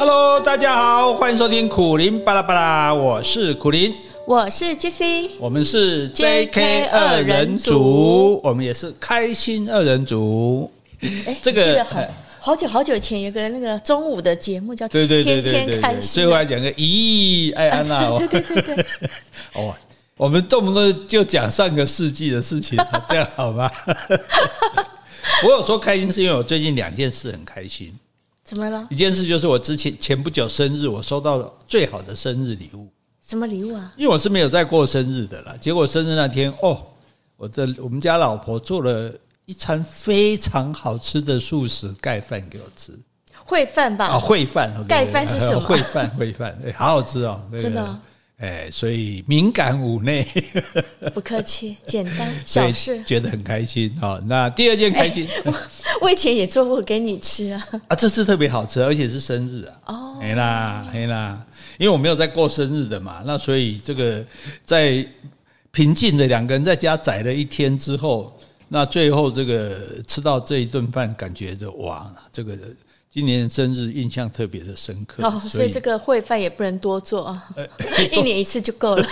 Hello，大家好，欢迎收听苦林巴拉巴拉，我是苦林，我是 JC，我们是 JK 二人组，我们也是开心二人组。哎，这个很好久好久以前有个那个中午的节目叫《对对对对对》，最后来讲个咦，爱安娜，对对对对，哦，我们动不动就讲上个世纪的事情，这样好吗？我有说开心，是因为我最近两件事很开心。怎么了？一件事就是我之前前不久生日，我收到了最好的生日礼物。什么礼物啊？因为我是没有在过生日的啦。结果生日那天，哦，我的我们家老婆做了一餐非常好吃的素食盖饭给我吃。烩饭吧？啊，烩饭。盖饭是什么？烩饭，烩饭，好好吃哦。真的。哎，所以敏感五内，不客气，简单小事，觉得很开心。好，那第二件开心，我我以前也做过给你吃啊。啊，这次特别好吃，而且是生日啊。哦，嘿啦，嘿啦，因为我没有在过生日的嘛，那所以这个在平静的两个人在家宅了一天之后，那最后这个吃到这一顿饭，感觉着哇，这个。今年生日印象特别的深刻哦，所以这个烩饭也不能多做啊，一年一次就够了。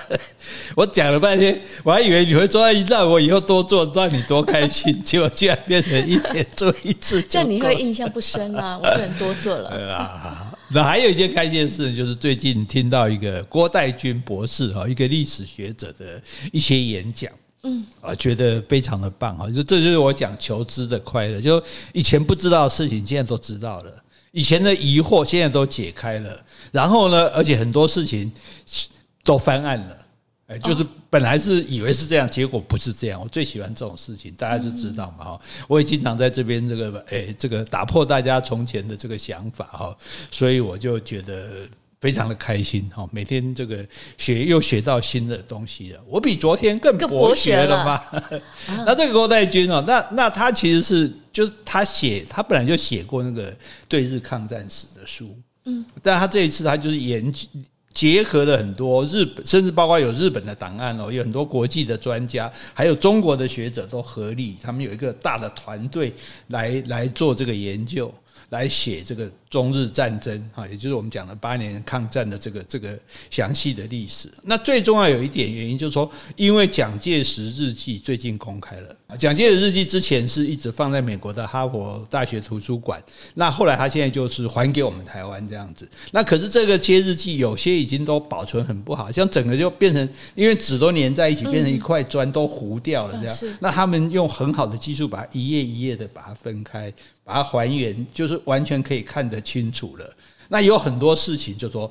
我讲了半天，我还以为你会说让我以后多做，让你多开心，结果居然变成一年做一次，这样你会印象不深啊。我不能多做了。啊，那还有一件开心的事，就是最近听到一个郭代军博士哈，一个历史学者的一些演讲。嗯，啊，觉得非常的棒哈，就这就是我讲求知的快乐，就以前不知道的事情，现在都知道了；以前的疑惑，现在都解开了。然后呢，而且很多事情都翻案了，哎，就是本来是以为是这样，结果不是这样。我最喜欢这种事情，大家就知道嘛哈。我也经常在这边这个，哎，这个打破大家从前的这个想法哈，所以我就觉得。非常的开心哈，每天这个学又学到新的东西了。我比昨天更博学了嘛。那这个郭代军哦，那那他其实是就是他写，他本来就写过那个对日抗战史的书，嗯，但他这一次他就是研究结合了很多日本，甚至包括有日本的档案哦，有很多国际的专家，还有中国的学者都合力，他们有一个大的团队来来做这个研究。来写这个中日战争，哈，也就是我们讲的八年抗战的这个这个详细的历史。那最重要有一点原因就是说，因为蒋介石日记最近公开了。蒋介石日记之前是一直放在美国的哈佛大学图书馆，那后来他现在就是还给我们台湾这样子。那可是这个些日记有些已经都保存很不好，像整个就变成因为纸都粘在一起，变成一块砖都糊掉了这样。那他们用很好的技术把它一页一页的把它分开。把它还原，就是完全可以看得清楚了。那有很多事情，就说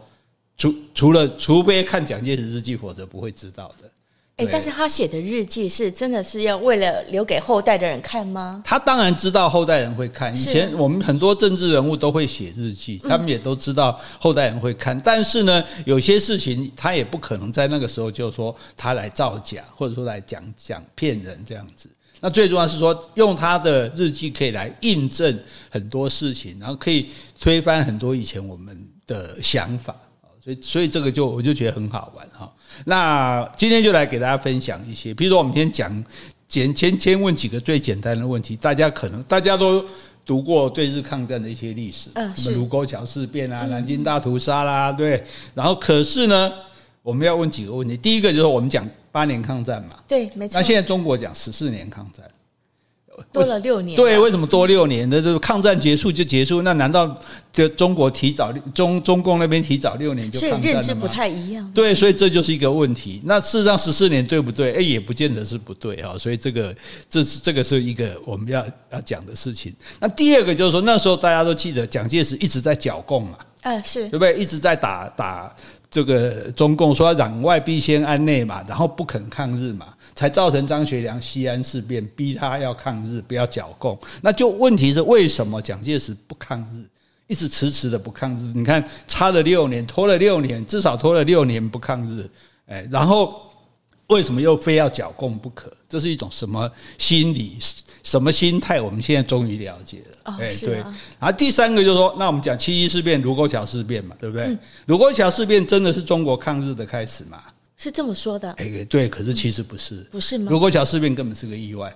除除了除非看蒋介石日记，否则不会知道的。哎，但是他写的日记是真的是要为了留给后代的人看吗？他当然知道后代人会看。以前我们很多政治人物都会写日记，他们也都知道后代人会看。但是呢，有些事情他也不可能在那个时候就说他来造假，或者说来讲讲骗人这样子。那最重要是说，用他的日记可以来印证很多事情，然后可以推翻很多以前我们的想法，所以所以这个就我就觉得很好玩哈。那今天就来给大家分享一些，比如说我们先讲简先先问几个最简单的问题，大家可能大家都读过对日抗战的一些历史，嗯，什么卢沟桥事变啊，南京大屠杀啦，对，然后可是呢，我们要问几个问题，第一个就是我们讲。八年抗战嘛，对，没错。那现在中国讲十四年抗战，多了六年。对，为什么多六年？那就是抗战结束就结束，那难道就中国提早中中共那边提早六年就抗战了吗？所以认知不太一样。对，所以这就是一个问题。那事实上十四年对不对？哎，也不见得是不对啊。所以这个这是这个是一个我们要要讲的事情。那第二个就是说，那时候大家都记得蒋介石一直在剿共嘛，嗯，是对不对？一直在打打。这个中共说要攘外必先安内嘛，然后不肯抗日嘛，才造成张学良西安事变，逼他要抗日，不要剿共。那就问题是为什么蒋介石不抗日，一直迟迟的不抗日？你看差了六年，拖了六年，至少拖了六年不抗日，哎，然后为什么又非要剿共不可？这是一种什么心理？什么心态？我们现在终于了解了。哎，对。然后第三个就是说，那我们讲七七事变、卢沟桥事变嘛，对不对？卢沟桥事变真的是中国抗日的开始嘛？是这么说的。哎，对，可是其实不是，不是吗？卢沟桥事变根本是个意外，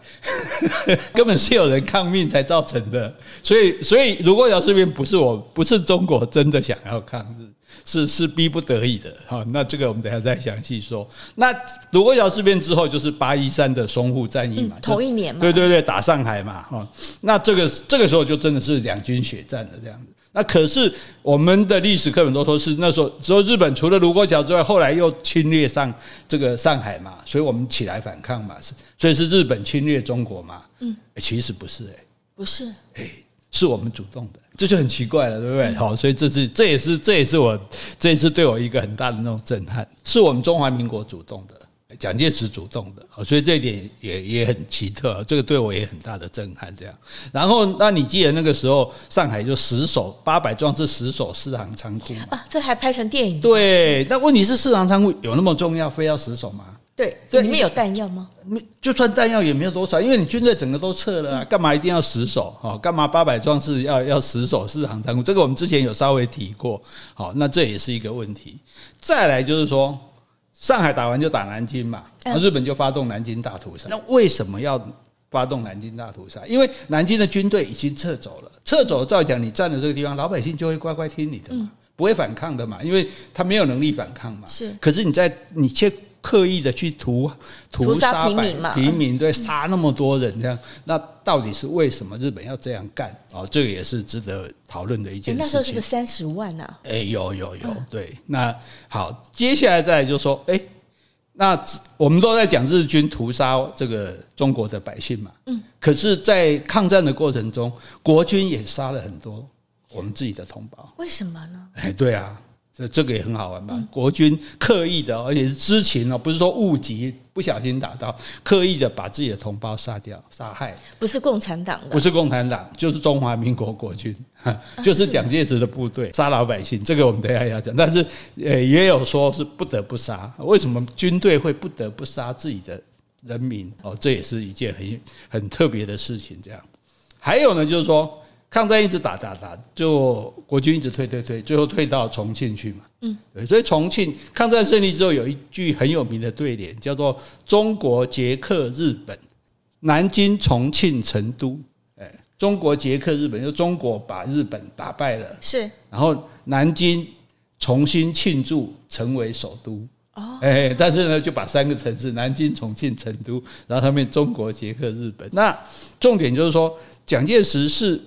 根本是有人抗命才造成的。所以，所以卢沟桥事变不是我，不是中国真的想要抗日。是是逼不得已的哈，那这个我们等下再详细说。那卢沟桥事变之后就是八一三的淞沪战役嘛，同一年嘛，对对对，打上海嘛哈。那这个这个时候就真的是两军血战的这样子。那可是我们的历史课本都说是那时候，说日本除了卢沟桥之外，后来又侵略上这个上海嘛，所以我们起来反抗嘛，是所以是日本侵略中国嘛。嗯，其实不是哎，不是哎，是我们主动的。这就很奇怪了，对不对？好，所以这是这也是这也是我这一次对我一个很大的那种震撼，是我们中华民国主动的，蒋介石主动的，所以这一点也也很奇特，这个对我也很大的震撼。这样，然后那你记得那个时候上海就死守八百壮士死守四行仓库啊，这还拍成电影？对，那问题是四行仓库有那么重要，非要死守吗？对，里面有弹药吗？就算弹药也没有多少，因为你军队整个都撤了啊，干嘛一定要死守？哦，干嘛八百壮士要要死守四行仓库？这个我们之前有稍微提过。好，那这也是一个问题。再来就是说，上海打完就打南京嘛，那日本就发动南京大屠杀。那为什么要发动南京大屠杀？因为南京的军队已经撤走了，撤走了照讲你占了这个地方，老百姓就会乖乖听你的嘛，不会反抗的嘛，因为他没有能力反抗嘛。是，可是你在你切。刻意的去屠屠杀平民嘛，平民对，杀那么多人这样，那到底是为什么日本要这样干？哦，这个也是值得讨论的一件事情。那时候是不是三十万呢？哎，有有有，对。那好，接下来再来就说，哎，那我们都在讲日军屠杀这个中国的百姓嘛，嗯，可是，在抗战的过程中，国军也杀了很多我们自己的同胞。为什么呢？哎，对啊。这这个也很好玩吧？国军刻意的，而且是知情哦，不是说误击，不小心打到，刻意的把自己的同胞杀掉、杀害。不是共产党的，不是共产党，就是中华民国国军，就是蒋介石的部队杀老百姓。这个我们等一下要讲，但是呃，也有说是不得不杀。为什么军队会不得不杀自己的人民？哦，这也是一件很很特别的事情。这样，还有呢，就是说。抗战一直打打打，就国军一直退退退，最后退到重庆去嘛。嗯，对，所以重庆抗战胜利之后，有一句很有名的对联，叫做“中国捷克日本，南京、重庆、成都”。哎，中国捷克日本，就中国把日本打败了，是，然后南京重新庆祝成为首都。哦，哎，但是呢，就把三个城市南京、重庆、成都，然后他们中国捷克日本。那重点就是说，蒋介石是。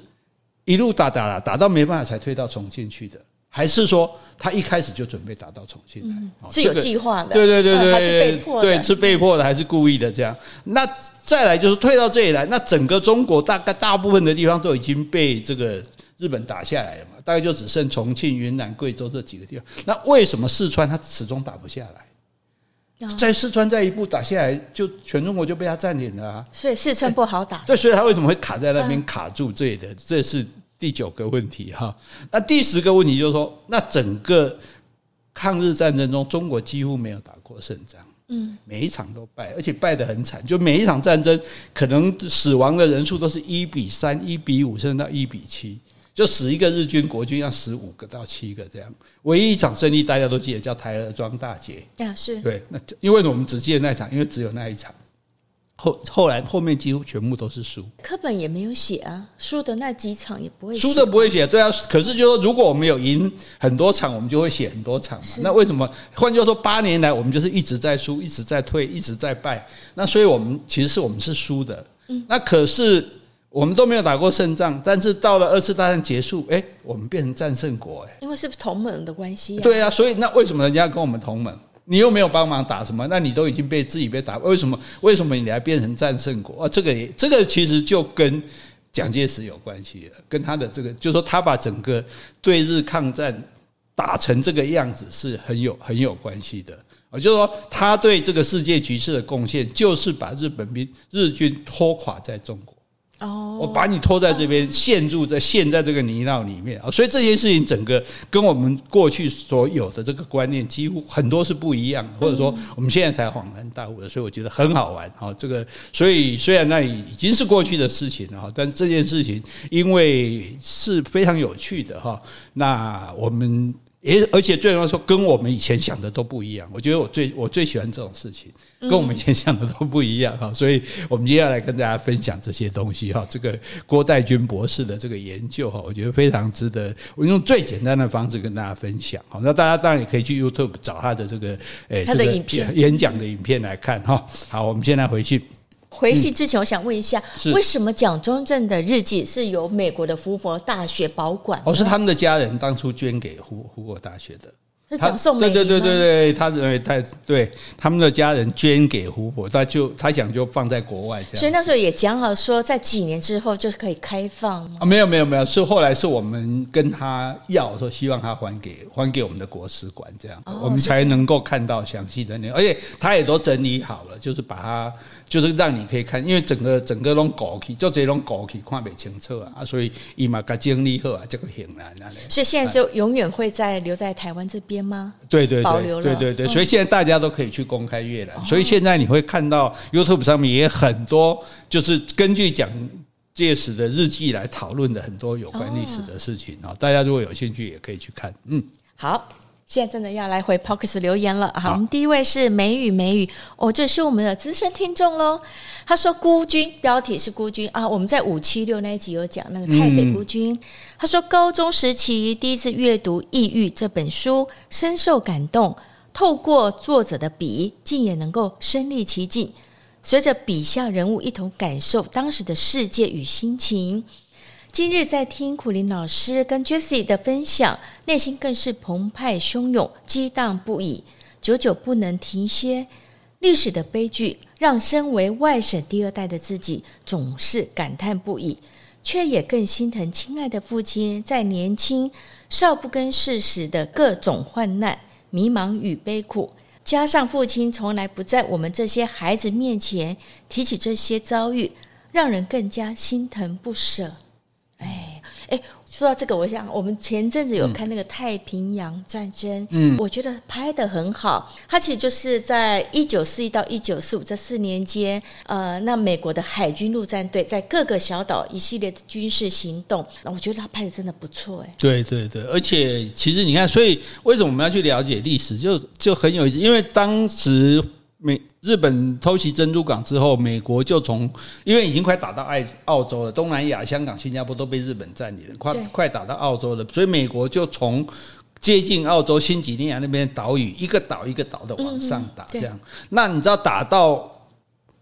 一路打打打打到没办法才退到重庆去的，还是说他一开始就准备打到重庆来？嗯，是有计划的。对对对对，还是被迫的？对，是被迫的还是故意的？这样，那再来就是退到这里来，那整个中国大概大部分的地方都已经被这个日本打下来了嘛，大概就只剩重庆、云南、贵州这几个地方。那为什么四川他始终打不下来？在四川再一步打下来，就全中国就被他占领了啊！所以四川不好打。对，所以他为什么会卡在那边卡住？这里的这是第九个问题哈。那第十个问题就是说，那整个抗日战争中，中国几乎没有打过胜仗，嗯，每一场都败，而且败得很惨。就每一场战争，可能死亡的人数都是一比三、一比五，甚至到一比七。就死一个日军国军要死五个到七个这样，唯一一场胜利大家都记得叫台儿庄大捷。啊，是对，那因为我们只记得那一场，因为只有那一场，后后来后面几乎全部都是输。课本也没有写啊，输的那几场也不会写。输的不会写，对啊。可是就说如果我们有赢很多场，我们就会写很多场嘛。那为什么？换句话说，八年来我们就是一直在输，一直在退，一直在败。那所以我们其实是我们是输的。嗯，那可是。我们都没有打过胜仗，但是到了二次大战结束，哎，我们变成战胜国，哎，因为是同盟的关系。对啊，所以那为什么人家跟我们同盟？你又没有帮忙打什么？那你都已经被自己被打，为什么？为什么你还变成战胜国啊？这个也，这个其实就跟蒋介石有关系了，跟他的这个，就是说他把整个对日抗战打成这个样子是很有很有关系的啊，就是说他对这个世界局势的贡献，就是把日本兵日军拖垮在中国。哦，我把你拖在这边，陷入在陷在这个泥淖里面啊！所以这件事情整个跟我们过去所有的这个观念几乎很多是不一样，或者说我们现在才恍然大悟的，所以我觉得很好玩啊！这个，所以虽然那已经是过去的事情了哈，但是这件事情因为是非常有趣的哈，那我们。也而且最重要说，跟我们以前想的都不一样。我觉得我最我最喜欢这种事情，跟我们以前想的都不一样哈。所以我们接下来跟大家分享这些东西哈。这个郭代军博士的这个研究哈，我觉得非常值得。我用最简单的方式跟大家分享。好，那大家当然也可以去 YouTube 找他的这个诶，他的影片演讲的影片来看哈。好，我们现在回去。回去之前，我想问一下，为什么蒋中正的日记是由美国的胡佛大学保管？哦，是他们的家人当初捐给胡胡佛大学的。是蒋宋美龄吗？对对对对对，他认为他对他们的家人捐给胡佛，他就他想就放在国外这样。所以那时候也讲好说，在几年之后就是可以开放啊？没有没有没有，是后来是我们跟他要说，希望他还给还给我们的国史馆这样，哦、我们才能够看到详细的内容，而且他也都整理好了，就是把它就是让你可以看，因为整个整个拢过去，就这种过去看不清楚啊，所以伊嘛甲经历好啊，这个很难啊。所以现在就永远会在留在台湾这边吗？对对对对对对，所以现在大家都可以去公开阅览。所以现在你会看到 YouTube 上面也很多，就是根据蒋介石的日记来讨论的很多有关历史的事情啊。大家如果有兴趣，也可以去看。嗯，好。现在真的要来回 Podcast 留言了，好，我们第一位是美语美语哦，这是我们的资深听众喽。他说孤军，标题是孤军啊，我们在五七六那一集有讲那个台北孤军。嗯、他说高中时期第一次阅读《抑郁》这本书，深受感动，透过作者的笔，竟也能够身历其境，随着笔下人物一同感受当时的世界与心情。今日在听苦林老师跟 Jessie 的分享，内心更是澎湃汹涌、激荡不已，久久不能停歇。历史的悲剧，让身为外省第二代的自己总是感叹不已，却也更心疼亲爱的父亲在年轻少不更事时的各种患难、迷茫与悲苦。加上父亲从来不在我们这些孩子面前提起这些遭遇，让人更加心疼不舍。哎哎，说到这个，我想我们前阵子有看那个太平洋战争，嗯，我觉得拍的很好。它其实就是在一九四一到一九四五这四年间，呃，那美国的海军陆战队在各个小岛一系列的军事行动，那我觉得他拍的真的不错，哎。对对对，而且其实你看，所以为什么我们要去了解历史，就就很有意思，因为当时。美日本偷袭珍珠港之后，美国就从因为已经快打到爱澳洲了，东南亚、香港、新加坡都被日本占领了，快快打到澳洲了，所以美国就从接近澳洲新几内亚那边岛屿，一个岛一个岛的往上打，这样。那你知道打到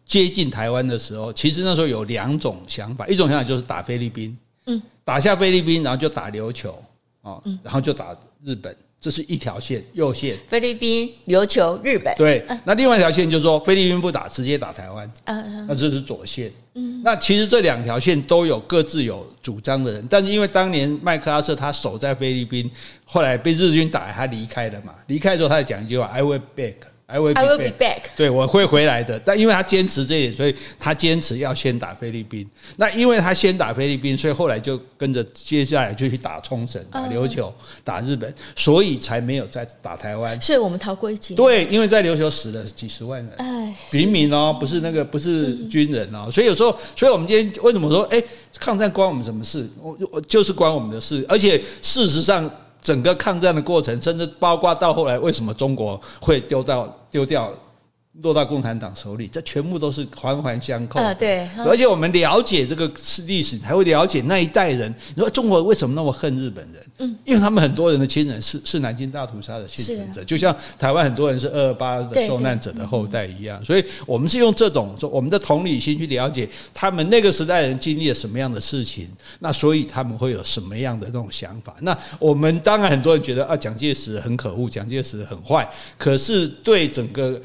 接近台湾的时候，其实那时候有两种想法，一种想法就是打菲律宾，嗯，打下菲律宾，然后就打琉球，哦，然后就打日本。这是一条线，右线。菲律宾、琉球、日本。对，那另外一条线就是说，菲律宾不打，直接打台湾。嗯，那这是左线。嗯，那其实这两条线都有各自有主张的人，但是因为当年麦克阿瑟他守在菲律宾，后来被日军打，他离开了嘛。离开之后，他就讲一句话：“I will back。” I will, I will be back。对，我会回来的。但因为他坚持这一点，所以他坚持要先打菲律宾。那因为他先打菲律宾，所以后来就跟着接下来就去打冲绳、打琉球、打日本，所以才没有再打台湾。所以我们逃过一劫。对，因为在琉球死了几十万人，平民哦，不是那个不是军人哦。所以有时候，所以我们今天为什么说，哎，抗战关我们什么事？我我就是关我们的事。而且事实上。整个抗战的过程，甚至包括到后来，为什么中国会丢到丢掉？落到共产党手里，这全部都是环环相扣。对，而且我们了解这个历史，才会了解那一代人。你说中国为什么那么恨日本人？嗯，因为他们很多人的亲人是是南京大屠杀的幸存者，就像台湾很多人是二二八的受难者的后代一样。所以，我们是用这种说我们的同理心去了解他们那个时代人经历了什么样的事情，那所以他们会有什么样的那种想法。那我们当然很多人觉得啊，蒋介石很可恶，蒋介石很坏，可是对整个。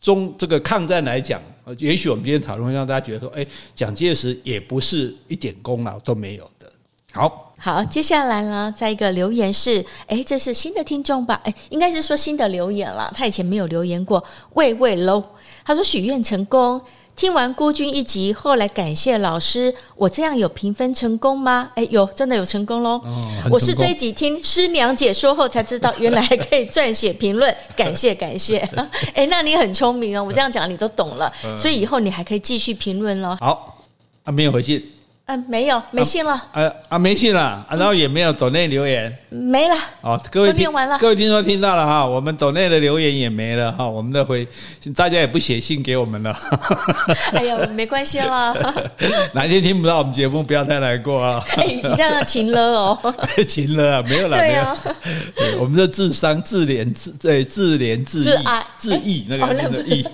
中这个抗战来讲，也许我们今天讨论会让大家觉得说，哎，蒋介石也不是一点功劳都没有的。好，好，接下来呢，再一个留言是，哎，这是新的听众吧？哎，应该是说新的留言了，他以前没有留言过。喂喂喽，他说许愿成功。听完孤军一集，后来感谢老师，我这样有评分成功吗？哎，有，真的有成功喽！哦、我是这一集听师娘解说后才知道，原来还可以撰写评论，感谢感谢。哎，那你很聪明哦，我这样讲你都懂了，所以以后你还可以继续评论喽。好，啊没有回去。嗯，没有，没信了。呃啊，啊，没信了，啊，然后也没有抖内留言，没了。哦，各位听完了，各位听说听到了哈，我们抖内的留言也没了哈，我们的回大家也不写信给我们了。哎呀，没关系啦。哪一天听不到我们节目，不要太难过啊。哎，你这样勤了哦，勤了啊，没有了，没有。我们的智商自怜自对自怜自爱自义那个那个义。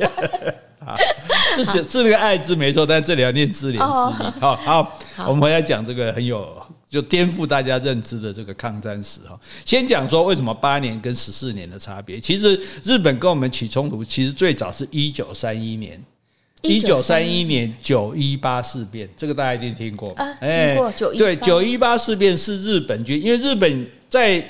啊，是那个爱字没错，但这里要念自怜自义。好好，我们回来讲这个很有就颠覆大家认知的这个抗战史哈。先讲说为什么八年跟十四年的差别。其实日本跟我们起冲突，其实最早是一九三一年，一九三一年九一八事变，这个大家一定听过。哎，听过九一八。对，九一八事变是日本军，因为日本在。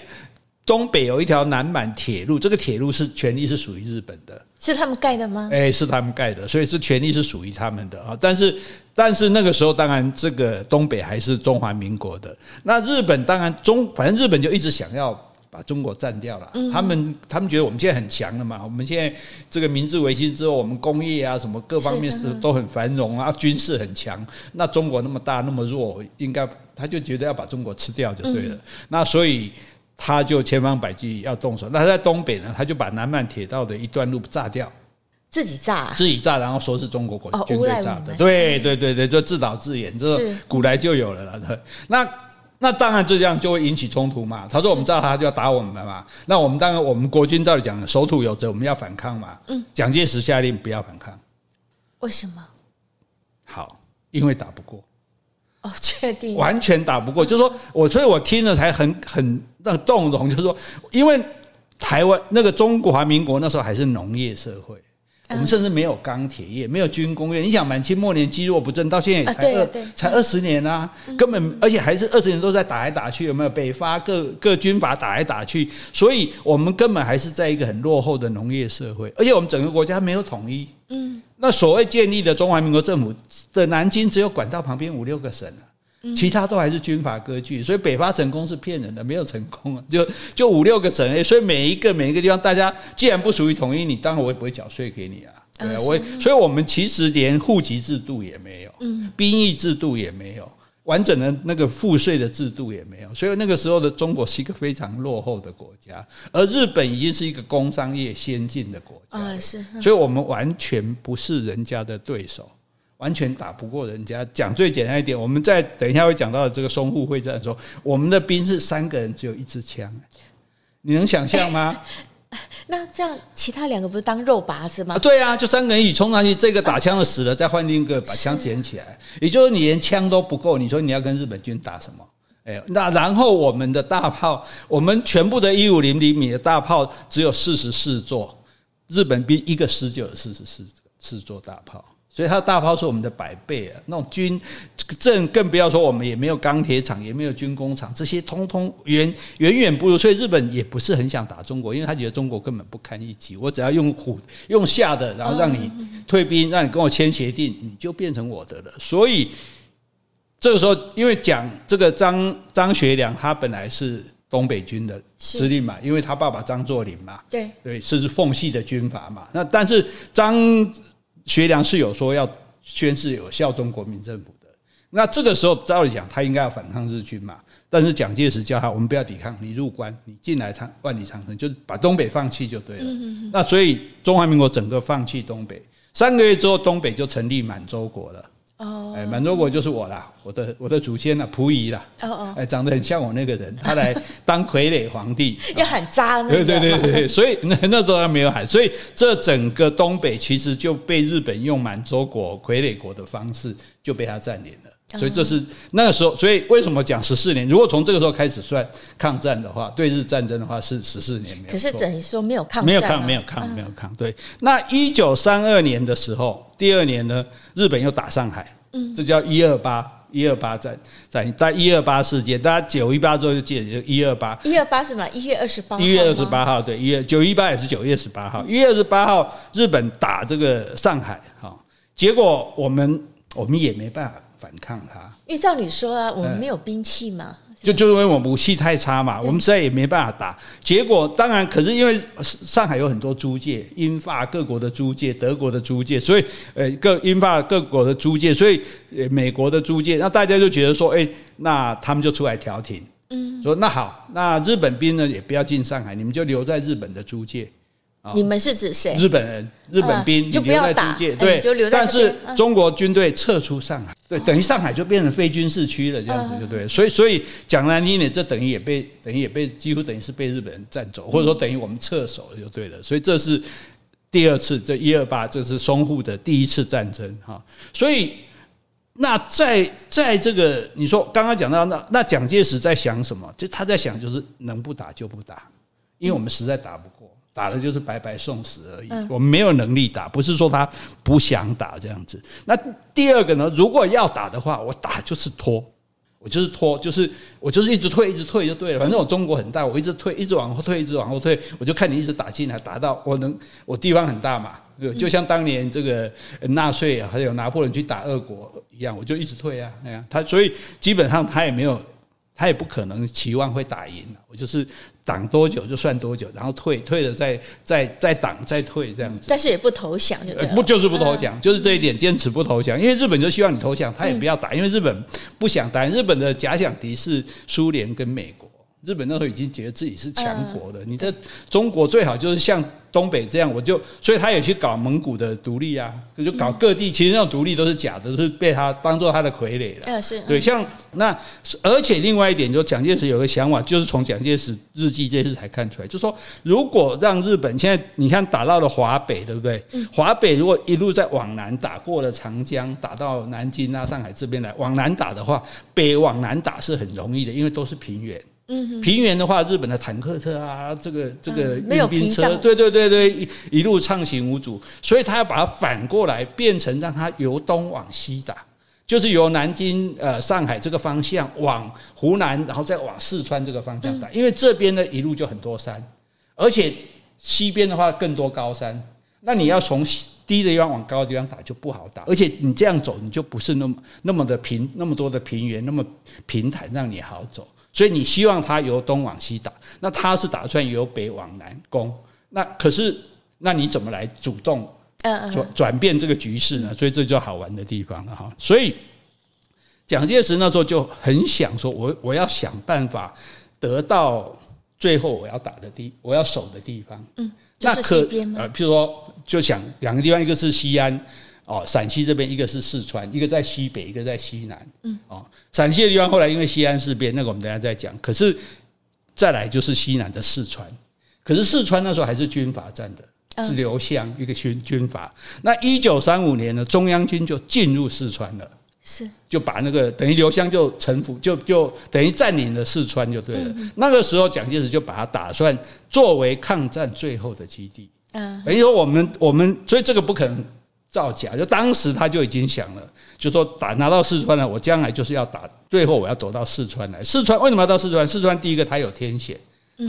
东北有一条南满铁路，这个铁路是权力是属于日本的，是他们盖的吗？哎，是他们盖的，所以是权力是属于他们的啊。但是，但是那个时候，当然这个东北还是中华民国的。那日本当然中，反正日本就一直想要把中国占掉了。他们他们觉得我们现在很强了嘛，我们现在这个明治维新之后，我们工业啊什么各方面是都很繁荣啊，军事很强。那中国那么大那么弱，应该他就觉得要把中国吃掉就对了。那所以。他就千方百计要动手，那他在东北呢，他就把南满铁道的一段路炸掉，自己炸、啊，自己炸，然后说是中国国军队炸的，对对对对，就自导自演，这古来就有了了。那那当然这样就会引起冲突嘛。他说我们炸他就要打我们嘛，那我们当然我们国军照理讲守土有责，我们要反抗嘛。嗯，蒋介石下令不要反抗，为什么？好，因为打不过。哦，确定？完全打不过，就是说我，所以我听了才很很。那动容就是说，因为台湾那个中华民国那时候还是农业社会，我们甚至没有钢铁业，没有军工业。你想，满清末年积弱不振，到现在也才二才二十年啊，根本而且还是二十年都在打来打去，有没有？北伐各各军阀打来打去，所以我们根本还是在一个很落后的农业社会，而且我们整个国家没有统一。嗯，那所谓建立的中华民国政府的南京，只有管到旁边五六个省啊。其他都还是军阀割据，所以北伐成功是骗人的，没有成功啊，就就五六个省，所以每一个每一个地方，大家既然不属于统一，你当然我也不会缴税给你啊，对啊，我所以我们其实连户籍制度也没有，兵役制度也没有，完整的那个赋税的制度也没有，所以那个时候的中国是一个非常落后的国家，而日本已经是一个工商业先进的国家，是，所以我们完全不是人家的对手。完全打不过人家。讲最简单一点，我们在等一下会讲到这个淞沪会战的时候，我们的兵是三个人只有一支枪，你能想象吗？那这样其他两个不是当肉靶子吗？啊，对啊，就三个人一起冲上去，这个打枪的死了，再换另一个把枪捡起来。也就是你连枪都不够，你说你要跟日本军打什么？哎，那然后我们的大炮，我们全部的一五零厘米的大炮只有四十四座，日本兵一个师就有四十四四座大炮。所以它的大炮是我们的百倍啊！那种军阵更不要说，我们也没有钢铁厂，也没有军工厂，这些通通远远远不如。所以日本也不是很想打中国，因为他觉得中国根本不堪一击。我只要用虎用吓的，然后让你退兵，让你跟我签协定，你就变成我的了。所以这个时候，因为讲这个张张学良，他本来是东北军的司令嘛，因为他爸爸张作霖嘛，对对，是奉系的军阀嘛。那但是张。学良是有说要宣誓有效忠国民政府的，那这个时候照理讲他应该要反抗日军嘛，但是蒋介石叫他我们不要抵抗，你入关，你进来长万里长城，就把东北放弃就对了。那所以中华民国整个放弃东北，三个月之后东北就成立满洲国了。哦，哎，满洲国就是我啦，我的我的祖先呐，溥仪啦，哦哦，哎，长得很像我那个人，他来当傀儡皇帝，要喊渣，对对对对，所以那那时候他没有喊，所以这整个东北其实就被日本用满洲国傀儡国的方式就被他占领了。所以这是那个时候，所以为什么讲十四年？如果从这个时候开始算抗战的话，对日战争的话是十四年。可是等于说没有抗战，没有抗，没有抗，没有抗。对，那一九三二年的时候，第二年呢，日本又打上海，嗯，这叫一二八一二八战，在在一二八事件，大家九一八之后就记得就一二八，一二八是什么？一月二十八，一月二十八号，对，一月九一八也是九月十八号，一月二十八号日本打这个上海，哈，结果我们我们也没办法。反抗他，因为照理说啊，我们没有兵器嘛，就就是因为我们武器太差嘛，我们实在也没办法打。结果当然，可是因为上海有很多租界，英法各国的租界，德国的租界，所以呃各英法各国的租界，所以呃美国的租界，那大家就觉得说，哎，那他们就出来调停，嗯，说那好，那日本兵呢也不要进上海，你们就留在日本的租界。你们是指谁？日本人、日本兵，就不要打。对，就留在但是中国军队撤出上海，对，等于上海就变成非军事区了，这样子就对。所以，所以讲难听点，这等于也被等于也被几乎等于是被日本人占走，或者说等于我们撤守了，就对了。所以这是第二次，这一二八，这是淞沪的第一次战争哈。所以，那在在这个你说刚刚讲到那那蒋介石在想什么？就他在想就是能不打就不打，因为我们实在打不过。打的就是白白送死而已，我们没有能力打，不是说他不想打这样子。那第二个呢？如果要打的话，我打就是拖，我就是拖，就是我就是一直退，一直退就对了。反正我中国很大，我一直退，一直往后退，一直往后退，我就看你一直打进来，打到我能，我地方很大嘛，就像当年这个纳粹还有拿破仑去打俄国一样，我就一直退啊，那样他，所以基本上他也没有。他也不可能期望会打赢，我就是挡多久就算多久，然后退退了再再再挡再退这样子。但是也不投降就对，不就是不投降，就是这一点坚持不投降，因为日本就希望你投降，他也不要打，因为日本不想打。日本的假想敌是苏联跟美国。日本那时候已经觉得自己是强国了，你在中国最好就是像东北这样，我就所以他也去搞蒙古的独立啊，就搞各地，其实那种独立都是假的，都是被他当做他的傀儡了。嗯，是对，像那而且另外一点，就蒋介石有个想法，就是从蒋介石日记这次才看出来，就是说如果让日本现在你看打到了华北，对不对？华北如果一路在往南打过了长江，打到南京啊、上海这边来，往南打的话，北往南打是很容易的，因为都是平原。嗯，平原的话，日本的坦克车啊，这个这个运兵车，对对对对，一一路畅行无阻，所以他要把它反过来，变成让它由东往西打，就是由南京呃上海这个方向往湖南，然后再往四川这个方向打，因为这边呢一路就很多山，而且西边的话更多高山，那你要从低的地方往高的地方打就不好打，而且你这样走你就不是那么那么的平，那么多的平原，那么平坦让你好走。所以你希望他由东往西打，那他是打算由北往南攻，那可是那你怎么来主动转转变这个局势呢？所以这就好玩的地方了哈。所以蒋介石那时候就很想说，我我要想办法得到最后我要打的地，我要守的地方。嗯，那可呃，譬如说，就想两个地方，一个是西安。哦，陕西这边一个是四川，一个在西北，一个在西南。嗯，哦，陕西的地方后来因为西安事变，那个我们等下再讲。可是再来就是西南的四川，可是四川那时候还是军阀占的，是刘湘一个军军阀。那一九三五年呢，中央军就进入四川了，是就把那个等于刘湘就臣服，就就等于占领了四川就对了。那个时候蒋介石就把它打算作为抗战最后的基地。嗯，等于说我们我们所以这个不可能。造假，就当时他就已经想了，就说打拿到四川了，我将来就是要打，最后我要躲到四川来。四川为什么要到四川？四川第一个它有天险，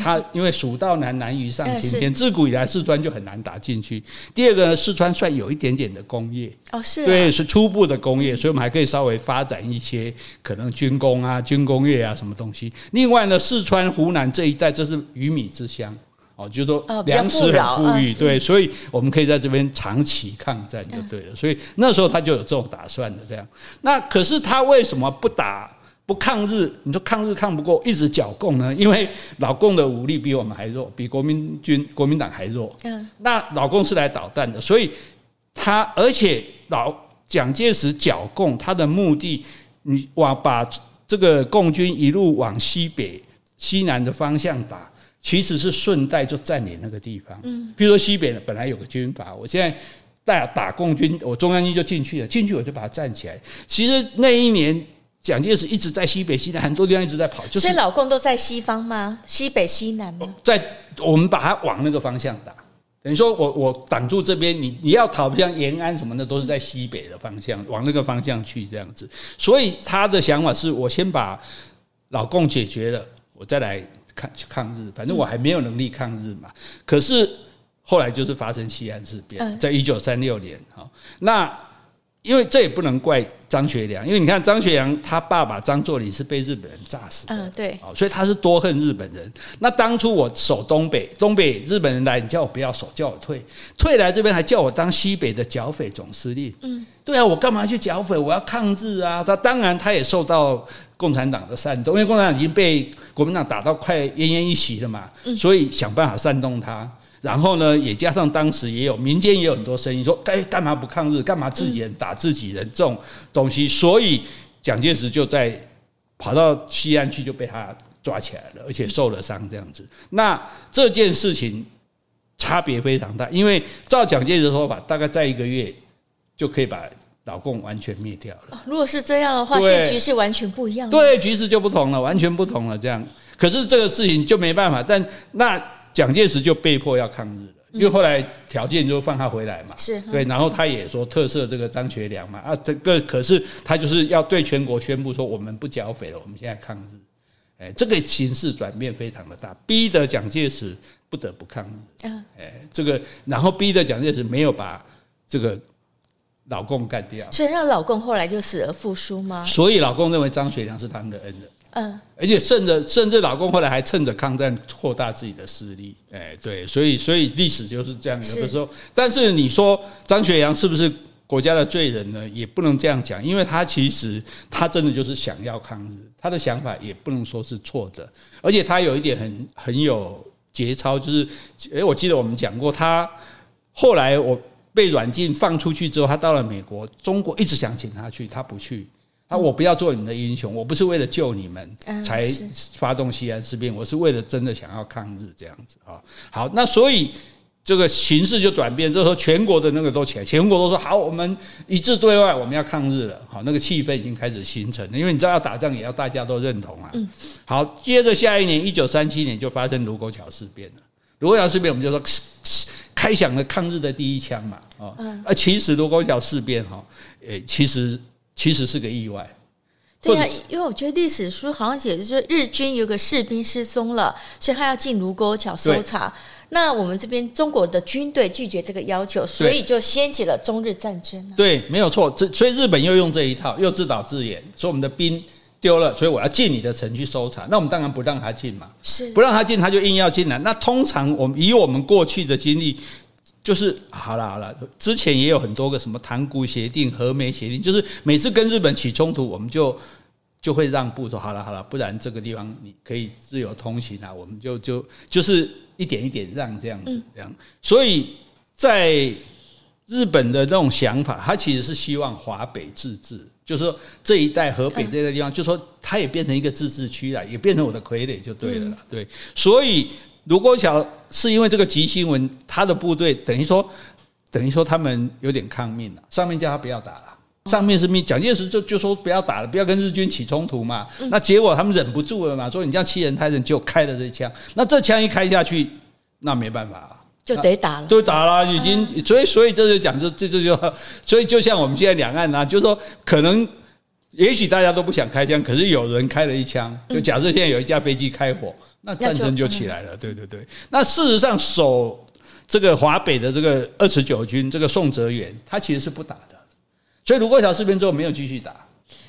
它因为蜀道难，难于上青天，自古以来四川就很难打进去。第二个呢，四川算有一点点的工业哦，是对，是初步的工业，所以我们还可以稍微发展一些可能军工啊、军工业啊什么东西。另外呢，四川、湖南这一带这是鱼米之乡。哦，就是说粮食很富裕，对，所以我们可以在这边长期抗战就对了。所以那时候他就有这种打算的，这样。那可是他为什么不打不抗日？你说抗日抗不过，一直剿共呢？因为老共的武力比我们还弱，比国民军国民党还弱。嗯。那老共是来捣蛋的，所以他而且老蒋介石剿共，他的目的，你往把这个共军一路往西北、西南的方向打。其实是顺带就占领那个地方，嗯，比如说西北呢，本来有个军阀，我现在打打共军，我中央军就进去了，进去我就把它站起来。其实那一年，蒋介石一直在西北、西南很多地方一直在跑，就是所以老共都在西方吗？西北、西南吗？在我们把它往那个方向打，等于说我我挡住这边，你你要逃，像延安什么的，都是在西北的方向，往那个方向去这样子。所以他的想法是我先把老共解决了，我再来。抗抗日，反正我还没有能力抗日嘛。可是后来就是发生西安事变，在一九三六年好。那因为这也不能怪张学良，因为你看张学良他爸爸张作霖是被日本人炸死的，嗯，对，所以他是多恨日本人。那当初我守东北，东北日本人来，你叫我不要守，叫我退，退来这边还叫我当西北的剿匪总司令，嗯，对啊，我干嘛去剿匪？我要抗日啊！他当然他也受到共产党的煽动，因为共产党已经被国民党打到快奄奄一息了嘛，所以想办法煽动他。然后呢，也加上当时也有民间也有很多声音说，该干嘛不抗日，干嘛自己人打自己人这种东西，所以蒋介石就在跑到西安去，就被他抓起来了，而且受了伤这样子。那这件事情差别非常大，因为照蒋介石的说法，大概在一个月就可以把老共完全灭掉了。如果是这样的话，现在局势完全不一样。对，局势就不同了，完全不同了。这样，可是这个事情就没办法，但那。蒋介石就被迫要抗日了，因为后来条件就放他回来嘛，是对，然后他也说特赦这个张学良嘛，啊，这个可是他就是要对全国宣布说我们不剿匪了，我们现在抗日，哎，这个形势转变非常的大，逼得蒋介石不得不抗日，嗯。哎，这个然后逼得蒋介石没有把这个老共干掉，所以让老共后来就死而复苏吗？所以老共认为张学良是他们的恩人。嗯，而且甚至甚至老公后来还趁着抗战扩大自己的势力，哎，对，所以所以历史就是这样。有的时候，但是你说张学良是不是国家的罪人呢？也不能这样讲，因为他其实他真的就是想要抗日，他的想法也不能说是错的。而且他有一点很很有节操，就是，哎，我记得我们讲过，他后来我被软禁放出去之后，他到了美国，中国一直想请他去，他不去。啊！我不要做你们的英雄，我不是为了救你们才发动西安事变，我是为了真的想要抗日这样子啊。好，那所以这个形势就转变，这时候全国的那个都起来，全国都说好，我们一致对外，我们要抗日了。好，那个气氛已经开始形成了，因为你知道要打仗也要大家都认同啊。好，接着下一年一九三七年就发生卢沟桥事变了。卢沟桥事变，我们就说开响了抗日的第一枪嘛。啊，而其实卢沟桥事变哈，诶，其实。其实是个意外，对呀、啊，因为我觉得历史书好像写的是说日军有个士兵失踪了，所以他要进卢沟桥搜查。那我们这边中国的军队拒绝这个要求，所以就掀起了中日战争、啊。对，没有错。这所以日本又用这一套，又自导自演，说我们的兵丢了，所以我要进你的城去搜查。那我们当然不让他进嘛，是不让他进，他就硬要进来。那通常我们以我们过去的经历。就是好了好了，之前也有很多个什么塘沽协定、和美协定，就是每次跟日本起冲突，我们就就会让步说好了好了，不然这个地方你可以自由通行啊，我们就就就是一点一点让这样子这样。所以在日本的这种想法，他其实是希望华北自治，就是说这一带河北这个地方，就是说它也变成一个自治区了，也变成我的傀儡就对了啦，对，所以。卢沟桥是因为这个急新闻，他的部队等于说，等于说他们有点抗命了。上面叫他不要打了，上面是命，蒋介石就就说不要打了，不要跟日军起冲突嘛。那结果他们忍不住了嘛，说你这样欺人太甚，就开了这枪。那这枪一开下去，那没办法了，就得打了，都打了，已经。所以所以这就讲，这这这就，所以就像我们现在两岸啊，就是说可能。也许大家都不想开枪，可是有人开了一枪。就假设现在有一架飞机开火，那战争就起来了。对对对。那事实上，守这个华北的这个二十九军，这个宋哲元，他其实是不打的。所以卢沟桥事变之后，没有继续打。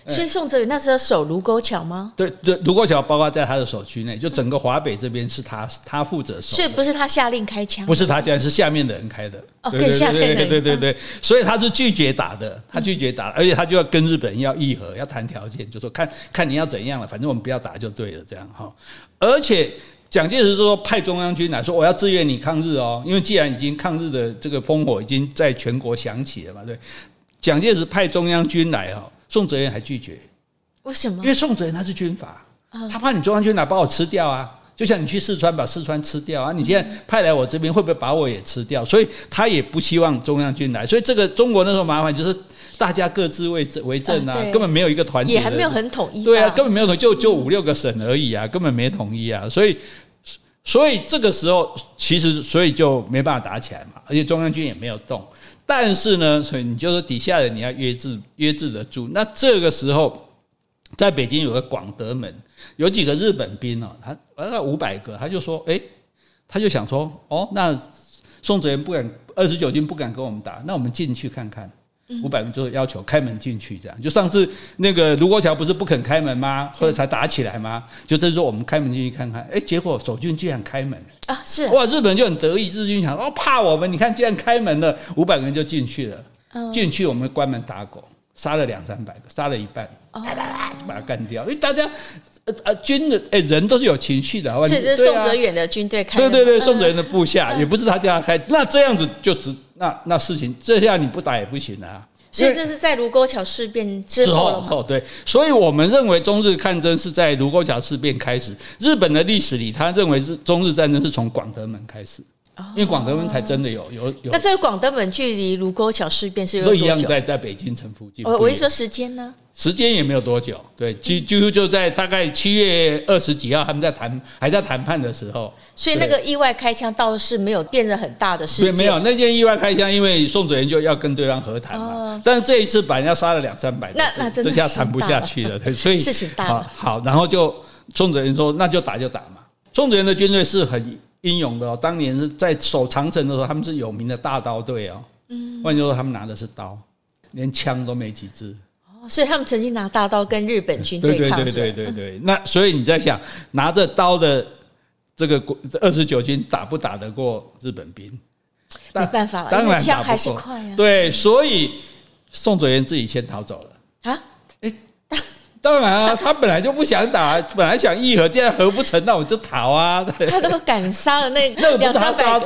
所以宋哲宇那时候守卢沟桥吗？对对，卢沟桥包括在他的守区内，就整个华北这边是他他负责守。是不是他下令开枪？不是他下令，是下面的人开的。哦，更下面的人。对对对对，所以他是拒绝打的，他拒绝打，而且他就要跟日本人要议和，要谈条件，就说看看你要怎样了，反正我们不要打就对了，这样哈。而且蒋介石说派中央军来说，我要支援你抗日哦，因为既然已经抗日的这个烽火已经在全国响起了嘛，对。蒋介石派中央军来哈，宋哲元还拒绝。为什么？因为宋哲元他是军阀，他怕你中央军来把我吃掉啊！就像你去四川把四川吃掉啊！你现在派来我这边，会不会把我也吃掉？所以他也不希望中央军来。所以这个中国那时候麻烦就是大家各自为政为政啊，根本没有一个团结，也还没有很统一。对啊，根本没有统，就就五六个省而已啊，根本没统一啊。所以，所以这个时候其实所以就没办法打起来嘛，而且中央军也没有动。但是呢，所以你就说底下人你要约制约制得住。那这个时候。在北京有个广德门，有几个日本兵哦，他大概五百个，他就说，诶，他就想说，哦，那宋哲元不敢，二十九军不敢跟我们打，那我们进去看看。五百人就要求开门进去，这样。就上次那个卢沟桥不是不肯开门吗？后来才打起来吗？就这时候我们开门进去看看，哎，结果守军居然开门啊！是哇，日本就很得意，日军想哦怕我们，你看既然开门了，五百个人就进去了。进去我们关门打狗，杀了两三百个，杀了一半，啪啪啪就把它干掉。因为大家呃呃军人哎人都是有情绪的，所以这是宋哲元的军队开。对对对，宋哲元的部下也不是他叫他开，那这样子就只。那那事情这下你不打也不行啊！所以这是在卢沟桥事变之后了吗？哦，对，所以我们认为中日抗争是在卢沟桥事变开始。日本的历史里，他认为是中日战争是从广德门开始，因为广德门才真的有有有。那这个广德门距离卢沟桥事变是有都一样，在在北京城附近。我我一说时间呢？时间也没有多久，对，就就就在大概七月二十几号，他们在谈，还在谈判的时候，所以那个意外开枪倒是没有变得很大的事情。没有那件意外开枪，因为宋哲元就要跟对方和谈嘛，哦、但是这一次把人家杀了两三百，那那真的这下谈不下去了，所以事情大了。好，然后就宋哲元说，那就打就打嘛。宋哲元的军队是很英勇的哦，当年是在守长城的时候，他们是有名的大刀队哦。嗯，换句话说，他们拿的是刀，连枪都没几支。所以他们曾经拿大刀跟日本军对抗，对对对对对。那所以你在想，拿着刀的这个二十九军打不打得过日本兵？没办法了，当然枪还是快啊。对，所以宋哲元自己先逃走了啊。当然啊，他本来就不想打，本来想议和，既然和不成，那我就逃啊。他都敢杀了那 那个不是他杀，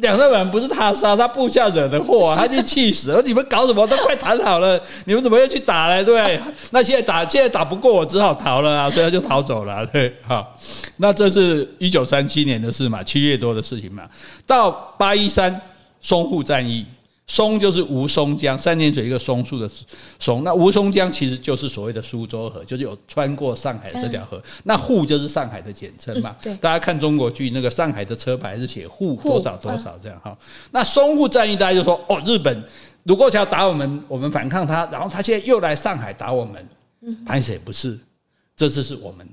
两三百人不是他杀，他部下惹的祸，他就气死了。你们搞什么？都快谈好了，你们怎么又去打呢？对，那现在打，现在打不过，我只好逃了啊，所以他就逃走了。对，好，那这是一九三七年的事嘛，七月多的事情嘛，到八一三淞沪战役。松就是吴淞江，三点水一个松树的松。那吴淞江其实就是所谓的苏州河，就是有穿过上海这条河。那沪就是上海的简称嘛。大家看中国剧，那个上海的车牌是写沪多少多少这样哈。那淞沪战役，大家就说哦，日本卢沟桥打我们，我们反抗他，然后他现在又来上海打我们。拍谢不是，这次是我们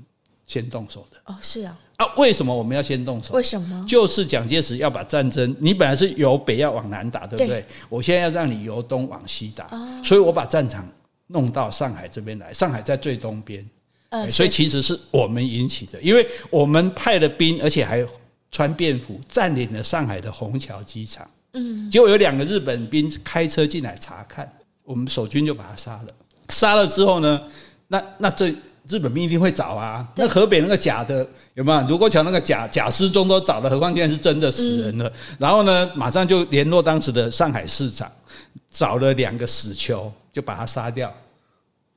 先动手的。哦，是啊。啊，为什么我们要先动手？为什么？就是蒋介石要把战争，你本来是由北要往南打，对不对？对，我现在要让你由东往西打，哦、所以我把战场弄到上海这边来。上海在最东边，呃、所以其实是我们引起的，因为我们派了兵，而且还穿便服，占领了上海的虹桥机场。嗯，结果有两个日本兵开车进来查看，我们守军就把他杀了。杀了之后呢，那那这。日本兵一定会找啊，那河北那个假的有没有？卢沟桥那个假假失踪都找了，何况现在是真的死人了。然后呢，马上就联络当时的上海市长，找了两个死囚，就把他杀掉。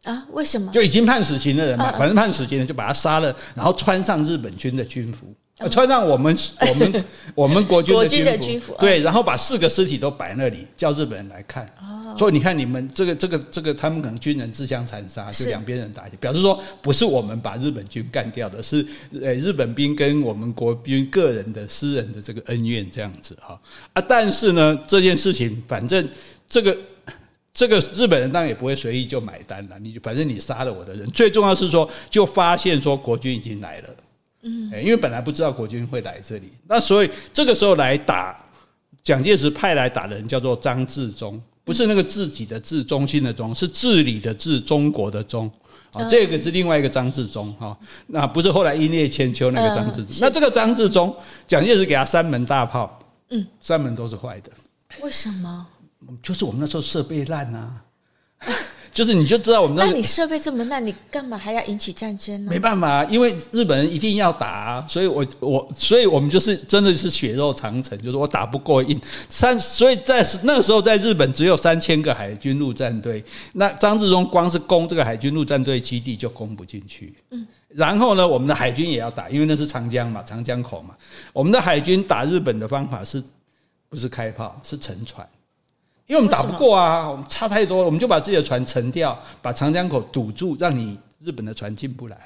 啊？为什么？就已经判死刑的人嘛，反正判死刑的就把他杀了，然后穿上日本军的军服。穿上我们 我们我们国军的军服，对，然后把四个尸体都摆那里，叫日本人来看。所以你看，你们这个这个这个，他们可能军人自相残杀，就两边人打起，表示说不是我们把日本军干掉的，是呃日本兵跟我们国军个人的私人的这个恩怨这样子哈啊。但是呢，这件事情反正这个这个日本人当然也不会随意就买单了，你就反正你杀了我的人，最重要是说就发现说国军已经来了。嗯，因为本来不知道国军会来这里，那所以这个时候来打蒋介石派来打的人叫做张治中，不是那个自己的治，中心的中，是治理的治，中国的中。啊，这个是另外一个张治中哈，那不是后来英烈千秋那个张治中，那这个张治中，蒋介石给他三门大炮，嗯，三门都是坏的，为什么？就是我们那时候设备烂啊。就是你就知道我们那，那你设备这么烂，你干嘛还要引起战争呢？没办法，因为日本人一定要打，啊所以我我所以我们就是真的是血肉长城，就是我打不过硬三，所以在那个时候在日本只有三千个海军陆战队，那张治中光是攻这个海军陆战队基地就攻不进去，嗯，然后呢，我们的海军也要打，因为那是长江嘛，长江口嘛，我们的海军打日本的方法是不是开炮，是沉船。因为我们打不过啊，我们差太多了，我们就把自己的船沉掉，把长江口堵住，让你日本的船进不来。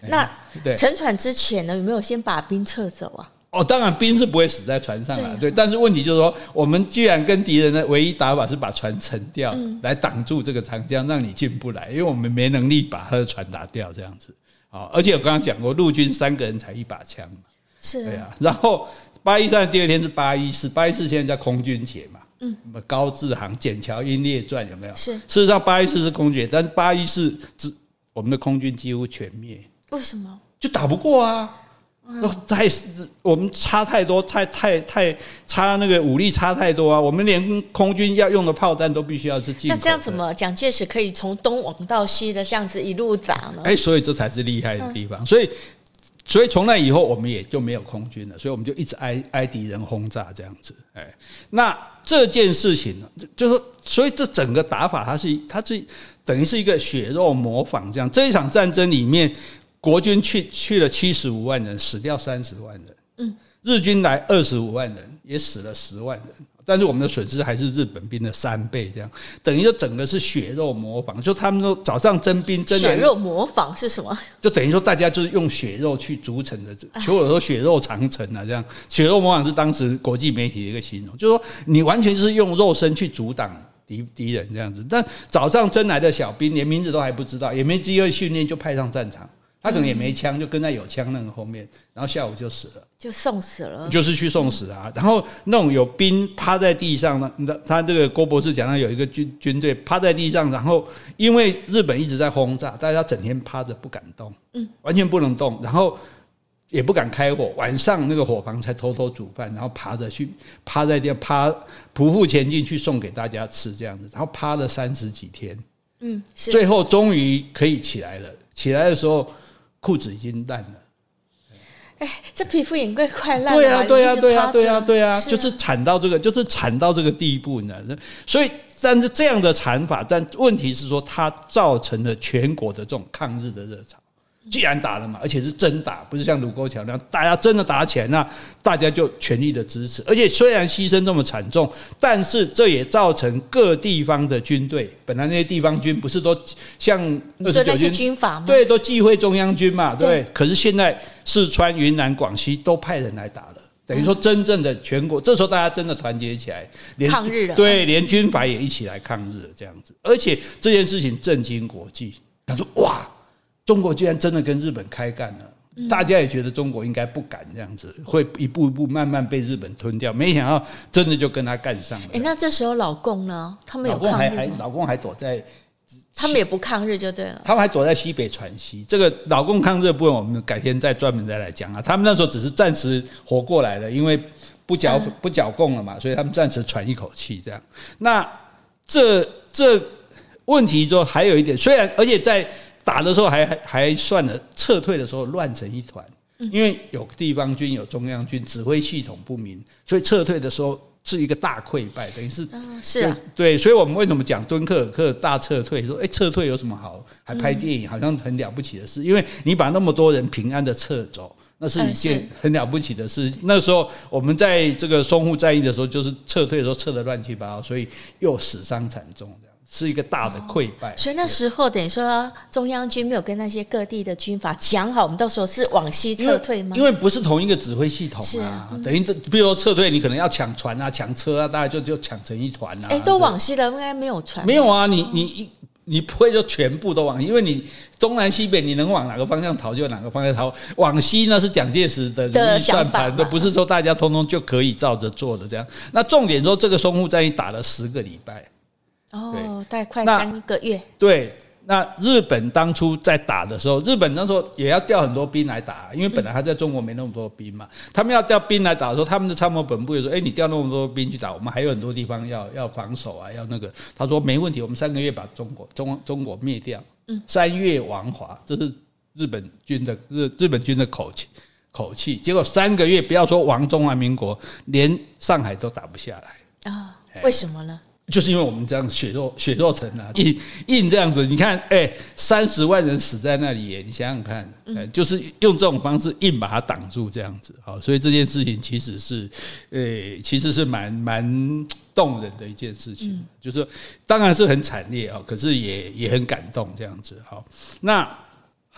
那对沉船之前呢，有没有先把兵撤走啊？哦，当然兵是不会死在船上了，对。但是问题就是说，我们居然跟敌人的唯一打法是把船沉掉，来挡住这个长江，让你进不来，因为我们没能力把他的船打掉，这样子啊。而且我刚刚讲过，陆军三个人才一把枪，是，对啊。然后八一三的第二天是八一四，八一四现在叫空军节嘛。嗯，什么高志航《筧桥英烈传》有没有？是。事实上，八一四是空军，但是八一四只我们的空军几乎全灭。为什么？就打不过啊！太我们差太多，太太太差那个武力差太多啊！我们连空军要用的炮弹都必须要是进口。那这样怎么蒋介石可以从东往到西的这样子一路打呢？哎，所以这才是厉害的地方。所以，所以从那以后我们也就没有空军了，所以我们就一直挨挨敌人轰炸这样子。哎，那这件事情呢，就是所以这整个打法，它是它是等于是一个血肉模仿这样。这一场战争里面。国军去去了七十五万人，死掉三十万人。嗯，日军来二十五万人，也死了十万人。但是我们的损失还是日本兵的三倍，这样等于就整个是血肉模仿。就他们都早上征兵，征血肉模仿是什么？就等于说大家就是用血肉去组成的，所以我说血肉长城啊，这样血肉模仿是当时国际媒体的一个形容，就是说你完全就是用肉身去阻挡敌敌人这样子。但早上征来的小兵连名字都还不知道，也没机会训练，就派上战场。他可能也没枪，就跟在有枪那个后面，然后下午就死了，就送死了，就是去送死啊。然后那种有兵趴在地上呢，那他这个郭博士讲到有一个军军队趴在地上，然后因为日本一直在轰炸，大家整天趴着不敢动，嗯，完全不能动，然后也不敢开火，晚上那个伙房才偷偷煮饭，然后爬着去趴在地趴匍匐前进去送给大家吃这样子，然后趴了三十几天，嗯，最后终于可以起来了，起来的时候。裤子已经烂了，哎，这皮肤也快烂了。对呀，对呀，对呀，对呀，对呀，就是惨到这个，就是惨到这个地步呢。所以，但是这样的惨法，但问题是说，它造成了全国的这种抗日的热潮。既然打了嘛，而且是真打，不是像卢沟桥那样，大家真的打起来，那大家就全力的支持。而且虽然牺牲这么惨重，但是这也造成各地方的军队，本来那些地方军不是都像你说那些军阀吗？对，都忌讳中央军嘛，对，对。可是现在四川、云南、广西都派人来打了，等于说真正的全国，这时候大家真的团结起来，连抗日了。对，连军阀也一起来抗日了，这样子。而且这件事情震惊国际，他说哇。中国居然真的跟日本开干了，大家也觉得中国应该不敢这样子，会一步一步慢慢被日本吞掉。没想到真的就跟他干上了。哎，那这时候老共呢？他们有抗日？老共还还老共还躲在，他们也不抗日就对了。他们还躲在西北喘息。这个老共抗日的部分，我们改天再专门再来讲啊。他们那时候只是暂时活过来了，因为不剿不剿共了嘛，所以他们暂时喘一口气这样。那这这问题就还有一点，虽然而且在。打的时候还还还算了，撤退的时候乱成一团，因为有地方军有中央军，指挥系统不明，所以撤退的时候是一个大溃败，等于是是啊，对，所以我们为什么讲敦刻尔克大撤退？说哎，撤退有什么好？还拍电影，好像很了不起的事，因为你把那么多人平安的撤走，那是一件很了不起的事。那时候我们在这个淞沪战役的时候，就是撤退的时候撤得乱七八糟，所以又死伤惨重是一个大的溃败，所以那时候等于说中央军没有跟那些各地的军阀讲好，我们到时候是往西撤退吗？因为不是同一个指挥系统啊，等于这，比如说撤退，你可能要抢船啊、抢车啊，大家就就抢成一团啊。哎，都往西了，应该没有船。没有啊，你你一你不会就全部都往，因为你东南西北，你能往哪个方向逃就哪个方向逃。往西呢是蒋介石的如意算盘，都不是说大家通通就可以照着做的这样。那重点说，这个淞沪战役打了十个礼拜。哦，大概快三个月。对，那日本当初在打的时候，日本那时候也要调很多兵来打，因为本来他在中国没那么多兵嘛。他们要调兵来打的时候，他们的参谋本部也说：“哎，你调那么多兵去打，我们还有很多地方要 要防守啊，要那个。”他说：“没问题，我们三个月把中国 中中国灭掉。”嗯，三月王华，这是日本军的日日本军的口气口气。结果三个月，不要说亡中华民国，连上海都打不下来啊？为什么呢？就是因为我们这样血肉血肉城啊，硬硬这样子，你看，哎，三十万人死在那里耶，你想想看，就是用这种方式硬把它挡住，这样子，好，所以这件事情其实是，诶，其实是蛮蛮动人的一件事情，就是当然是很惨烈啊，可是也也很感动这样子，好，那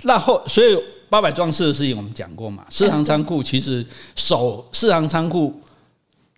那后，所以八百壮士的事情我们讲过嘛，四行仓库其实守四行仓库。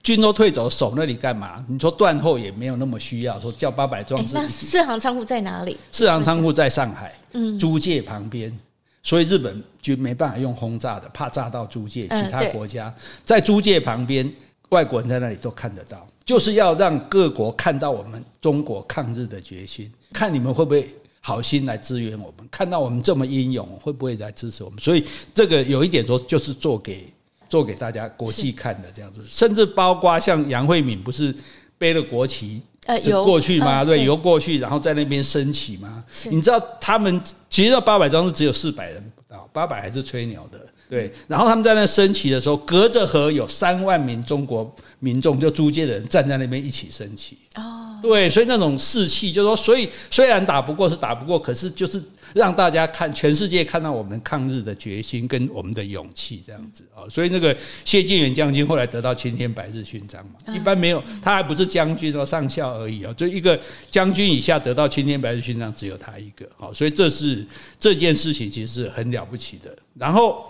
军都退走，守那里干嘛？你说断后也没有那么需要。说叫八百壮士，那四行仓库在哪里？四行仓库在上海，嗯，租界旁边，所以日本就没办法用轰炸的，怕炸到租界。其他国家在租界旁边，外国人在那里都看得到，就是要让各国看到我们中国抗日的决心，看你们会不会好心来支援我们，看到我们这么英勇，会不会来支持我们？所以这个有一点说，就是做给做给大家国际看的这样子，甚至包括像杨慧敏不是背了国旗。呃，游过去吗？对，游过去，然后在那边升起吗？你知道他们其实到八百张是只有四百人不到，八百还是吹牛的。对，然后他们在那升旗的时候，隔着河有三万名中国民众，就租界的人站在那边一起升旗。哦，对，所以那种士气，就是说，所以虽然打不过是打不过，可是就是。让大家看，全世界看到我们抗日的决心跟我们的勇气，这样子啊，所以那个谢晋元将军后来得到青天白日勋章嘛，一般没有，他还不是将军哦，上校而已哦，就一个将军以下得到青天白日勋章只有他一个，好，所以这是这件事情其实是很了不起的。然后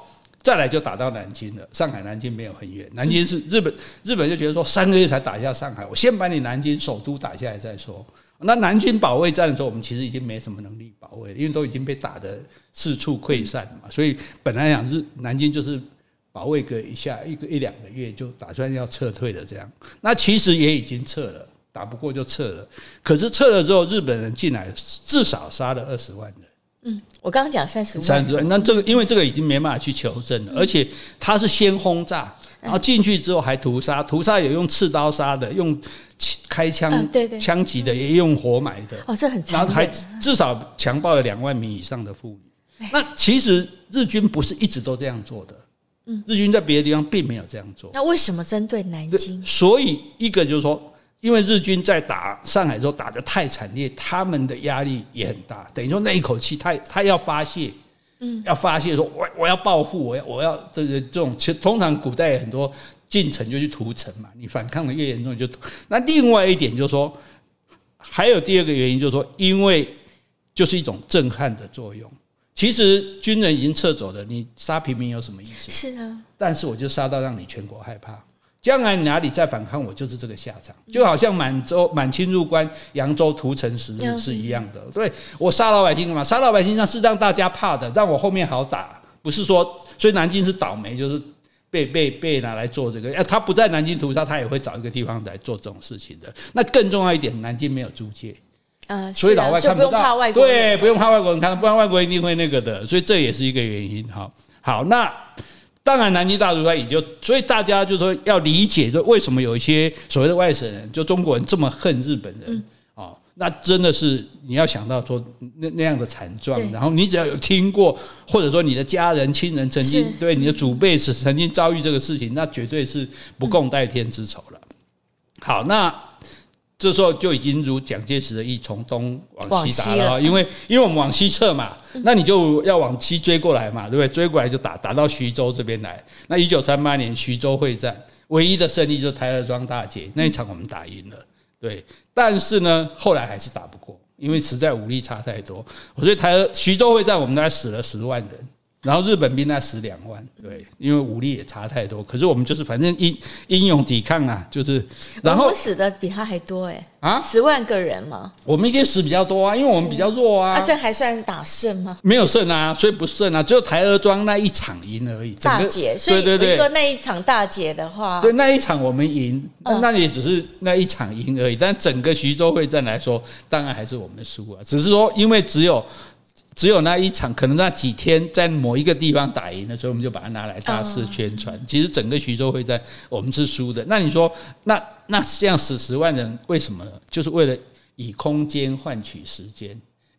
再来就打到南京了，上海南京没有很远，南京是日本，日本就觉得说三个月才打下上海，我先把你南京首都打下来再说。那南京保卫战的时候，我们其实已经没什么能力保卫，因为都已经被打得四处溃散嘛。所以本来想日南京就是保卫个一下一个一两个月，就打算要撤退的这样。那其实也已经撤了，打不过就撤了。可是撤了之后，日本人进来至少杀了二十万人。嗯，我刚刚讲三十万，三十万。那这个因为这个已经没办法去求证了，而且他是先轰炸。然后进去之后还屠杀，屠杀有用刺刀杀的，用开枪枪击的，也用活埋的。哦，这很。然后还至少强暴了两万名以上的妇女。那其实日军不是一直都这样做的。嗯，日军在别的地方并没有这样做。那为什么针对南京？所以一个就是说，因为日军在打上海之后打得太惨烈，他们的压力也很大。等于说那一口气，他他要发泄。嗯，要发泄说，我我要报复，我要我要这个这种，其实通常古代很多进城就去屠城嘛，你反抗的越严重就。那另外一点就是说，还有第二个原因就是说，因为就是一种震撼的作用。其实军人已经撤走了，你杀平民有什么意思？是啊，但是我就杀到让你全国害怕。将来哪里再反抗，我就是这个下场，就好像满洲满清入关扬州屠城时日是一样的。对，我杀老百姓干嘛？杀老百姓，让是让大家怕的，让我后面好打。不是说，所以南京是倒霉，就是被被被拿来做这个。他不在南京屠杀，他也会找一个地方来做这种事情的。那更重要一点，南京没有租界，所以老外看不到。对，不用怕外国人看，不然外国人一定会那个的。所以这也是一个原因。哈，好，那。当然，南京大屠杀也就，所以大家就说要理解，就为什么有一些所谓的外省人，就中国人这么恨日本人啊？那真的是你要想到说那那样的惨状，然后你只要有听过，或者说你的家人亲人曾经对你的祖辈是曾经遭遇这个事情，那绝对是不共戴天之仇了。好，那。这时候就已经如蒋介石的意，从东往西打了，因为因为我们往西撤嘛，那你就要往西追过来嘛，对不对？追过来就打，打到徐州这边来。那一九三八年徐州会战，唯一的胜利就是台儿庄大捷，那一场我们打赢了，对。但是呢，后来还是打不过，因为实在武力差太多。所以台儿徐州会战，我们大概死了十万人。然后日本兵那死两万，对，因为武力也差太多。可是我们就是反正英英勇抵抗啊，就是。然后死的比他还多哎啊，十万个人嘛。我们一定死比较多啊，因为我们比较弱啊。啊，这还算打胜吗？没有胜啊，所以不胜啊，只有台儿庄那一场赢而已。大捷，所以对对对，说那一场大捷的话，对那一场我们赢，那那也只是那一场赢而已。但整个徐州会战来说，当然还是我们输啊。只是说，因为只有。只有那一场，可能那几天在某一个地方打赢了，所以我们就把它拿来大肆宣传。其实整个徐州会战我们是输的。那你说，那那这样死十万人，为什么呢？就是为了以空间换取时间，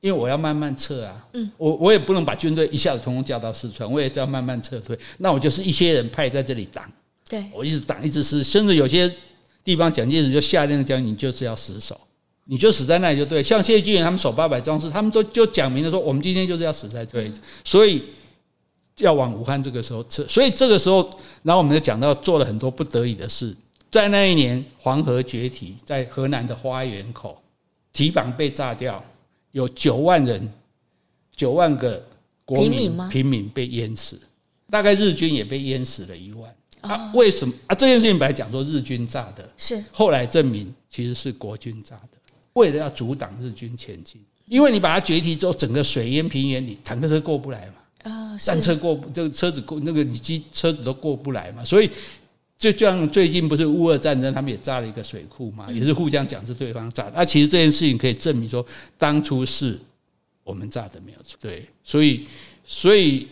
因为我要慢慢撤啊。嗯，我我也不能把军队一下子通通叫到四川，我也是要慢慢撤退。那我就是一些人派在这里挡，对，我一直挡，一直是，甚至有些地方蒋介石就下令将你就是要死守。你就死在那里就对，像谢晋元他们守八百壮士，他们都就讲明了说，我们今天就是要死在这里，所以要往武汉这个时候撤。所以这个时候，然后我们就讲到做了很多不得已的事。在那一年黄河决堤，在河南的花园口，堤防被炸掉，有九万人，九万个国民平民吗？平民被淹死，大概日军也被淹死了一万。啊，为什么啊？这件事情本来讲说日军炸的，是后来证明其实是国军炸的。为了要阻挡日军前进，因为你把它决堤之后，整个水淹平原，你坦克车过不来嘛，啊，战车过这个车子过那个你机车子都过不来嘛，所以就像最近不是乌俄战争，他们也炸了一个水库嘛，也是互相讲是对方炸的。那、啊、其实这件事情可以证明说，当初是我们炸的没有错。对，所以所以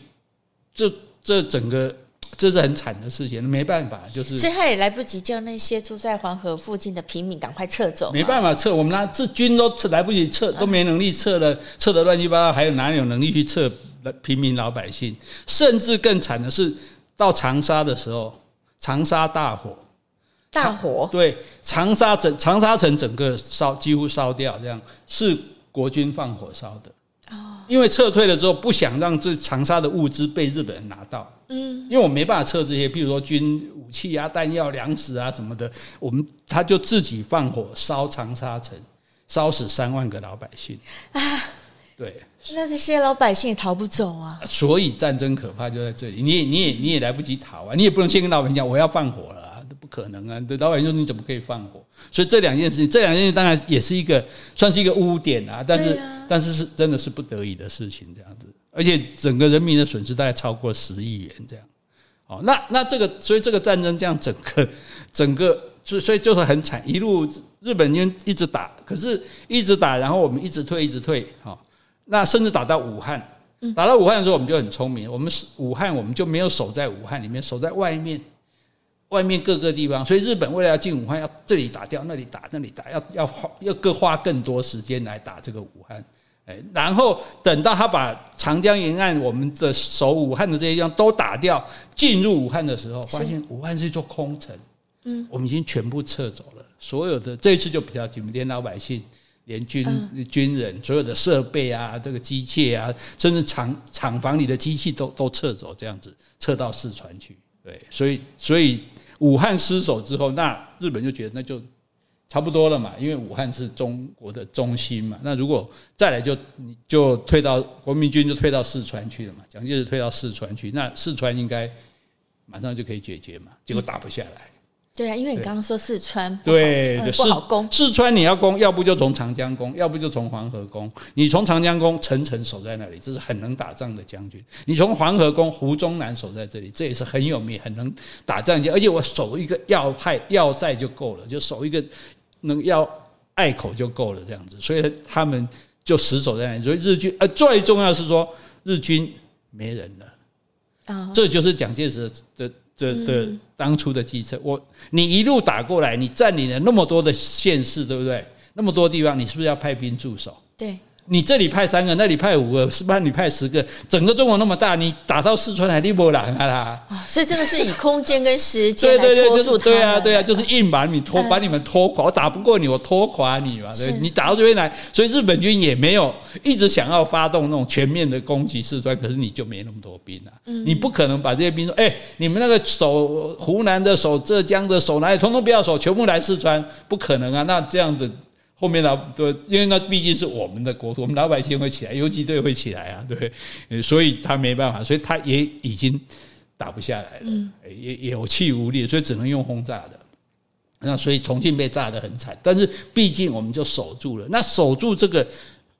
这这整个这是很惨的事情，没办法，就是所以他也来不及叫那些住在黄河附近的平民赶快撤走。没办法撤，我们那这军都撤来不及撤，都没能力撤了，撤的乱七八糟，还有哪里有能力去撤平民老百姓？甚至更惨的是，到长沙的时候。长沙大火，大火对长沙整长沙城整个烧几乎烧掉，这样是国军放火烧的哦。因为撤退了之后，不想让这长沙的物资被日本人拿到，嗯，因为我没办法撤这些，比如说军武器啊、弹药、粮食啊什么的，我们他就自己放火烧长沙城，烧死三万个老百姓啊。对，那这些老百姓也逃不走啊！所以战争可怕就在这里，你也你也你也来不及逃啊！你也不能先跟老百姓讲我要放火了啊，这不可能啊！老百姓说你怎么可以放火？所以这两件事情，这两件事情当然也是一个算是一个污点啊，但是、啊、但是是真的是不得已的事情这样子，而且整个人民的损失大概超过十亿元这样。哦，那那这个所以这个战争这样整个 整个所以所以就是很惨，一路日本军一直打，可是一直打，然后我们一直退一直退，哈。那甚至打到武汉，打到武汉的时候，我们就很聪明。我们是武汉，我们就没有守在武汉里面，守在外面，外面各个地方。所以日本为了要进武汉，要这里打掉，那里打，那里打，要要花要各花更多时间来打这个武汉。哎，然后等到他把长江沿岸我们的守武汉的这些地方都打掉，进入武汉的时候，发现武汉是一座空城。嗯，我们已经全部撤走了，所有的这一次就比较紧，连老百姓。连军军人所有的设备啊，这个机械啊，甚至厂厂房里的机器都都撤走，这样子撤到四川去。对，所以所以武汉失守之后，那日本就觉得那就差不多了嘛，因为武汉是中国的中心嘛。那如果再来就就退到国民军就退到四川去了嘛，蒋介石退到四川去，那四川应该马上就可以解决嘛，结果打不下来。对啊，因为你刚刚说四川对，嗯、不好攻，四川你要攻，要不就从长江攻，要不就从黄河攻。你从长江攻，陈诚守在那里，这是很能打仗的将军。你从黄河攻，胡宗南守在这里，这也是很有名、很能打仗的。而且我守一个要害要塞就够了，就守一个能要隘口就够了，这样子。所以他们就死守在那里。所以日军呃，最重要是说日军没人了啊，这就是蒋介石的。这的当初的计策，我你一路打过来，你占领了那么多的县市，对不对？那么多地方，你是不是要派兵驻守？对。你这里派三个，那里派五个，是不是你派十个？整个中国那么大，你打到四川还立不来啊？所以真的是以空间跟时间来拖住。对啊，对啊，就是硬把你拖，把你们拖垮。我打不过你，我拖垮你嘛。对，你打到这边来，所以日本军也没有一直想要发动那种全面的攻击四川，可是你就没那么多兵啊。你不可能把这些兵说，哎，你们那个守湖南的、守浙江的、守哪里，统统不要守，全部来四川，不可能啊。那这样子。后面呢？对，因为那毕竟是我们的国土，我们老百姓会起来，游击队会起来啊，对，所以他没办法，所以他也已经打不下来了，也有气无力，所以只能用轰炸的。那所以重庆被炸得很惨，但是毕竟我们就守住了。那守住这个